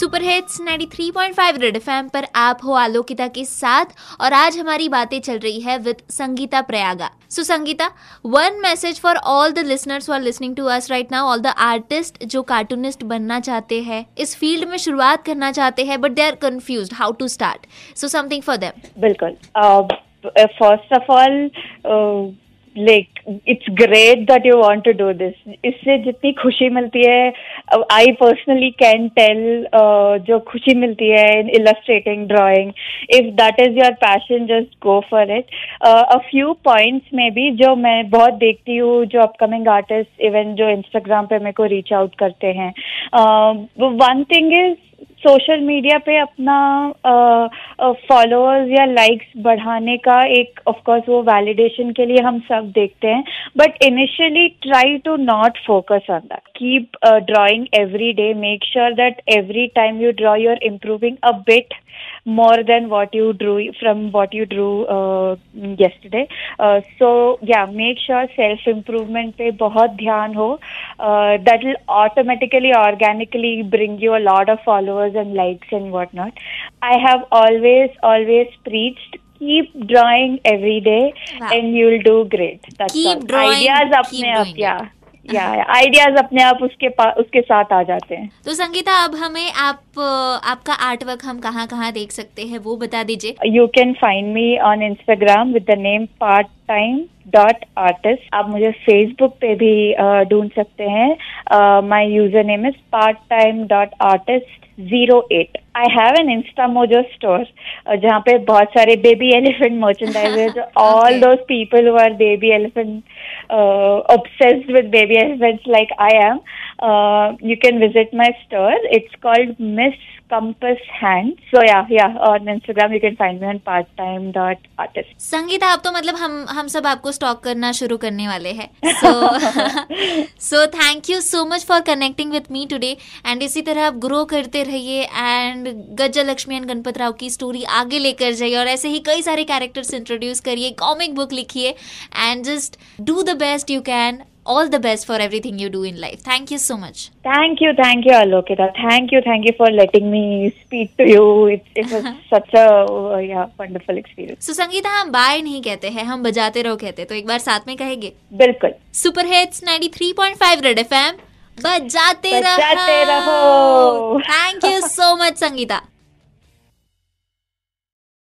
Super hits 93.5 red FM पर आप हो आलोकिता के साथ, और आज हमारी बातें चल रही है with Sangeeta Prayaga. So Sangeeta one message for all the listeners who are listening to us right now all the artist जो कार्टूनिस्ट बनना चाहते हैं, इस फ़ील्ड में शुरुआत करना चाहते हैं but they are confused how to start so something for them बिल्कुल। First of all like it's great that you want to do this इससे जितनी खुशी मिलती है आई पर्सनली कैन टेल जो खुशी मिलती है in illustrating drawing if that is your passion just go for it a few points में भी जो मैं बहुत देखती हूँ, जो अपकमिंग आर्टिस्ट इवन जो इंस्टाग्राम पे मेरे को रीच आउट करते हैं. One thing is social media पे अपना फॉलोअर्स या लाइक्स बढ़ाने का एक ऑफ़ कोर्स वो वैलिडेशन के लिए हम सब देखते हैं but initially try to not focus on that keep drawing every day make sure that every time you draw you're improving a bit what you drew from what you drew uh, yesterday. Uh, so yeah, make sure self improvement pe bahut dhyan ho. Uh, that will automatically, organically bring you a lot of followers and likes and whatnot. I have always, always preached keep drawing every day wow. and you'll do great. That's keep all. Drawing, Ideas apne up, yeah. या ideas अपने आप उसके उसके साथ आ जाते हैं तो संगीता अब हमें आप आपका आर्ट वर्क हम कहाँ कहाँ देख सकते हैं वो बता दीजिए you can find me on Instagram with the name part time dot artist आप मुझे फेसबुक पे भी ढूंढ सकते हैं। My user name is part time dot artist zero eight I have an Instamojo store जहाँ पे बहुत सारे baby elephant merchandise all those people who are baby elephant obsessed with baby elephants like I am, uh, you can visit my store. It's called Miss Compass Hand. So yeah, yeah, on Instagram you can find me on part-time dot artist. Sangeeta आप तो मतलब हम हम सब आपको stock करना शुरू करने वाले हैं. So so thank you so much for connecting with me today. And इसी तरह आप ग्रो करते रहिए एंड गज्जा लक्ष्मी एंड गणपत राव की स्टोरी आगे लेकर जाइए और ऐसे ही कई सारे कैरेक्टर्स इंट्रोड्यूस करिए कॉमिक बुक लिखिए and just do the best you can all the best for everything you do in life. Thank you so much. Thank you, thank you, Alokita. Thank you, thank you for letting me speak to you. It, it was such a uh, yeah wonderful experience. So Sangeeta हम bye नहीं कहते हैं हम बजाते रहो कहते तो एक बार साथ में कहेंगे बिल्कुल सुपर हिट्स 93.5 रेड एफएम बजाते, बजाते रहो thank you so much Sangeeta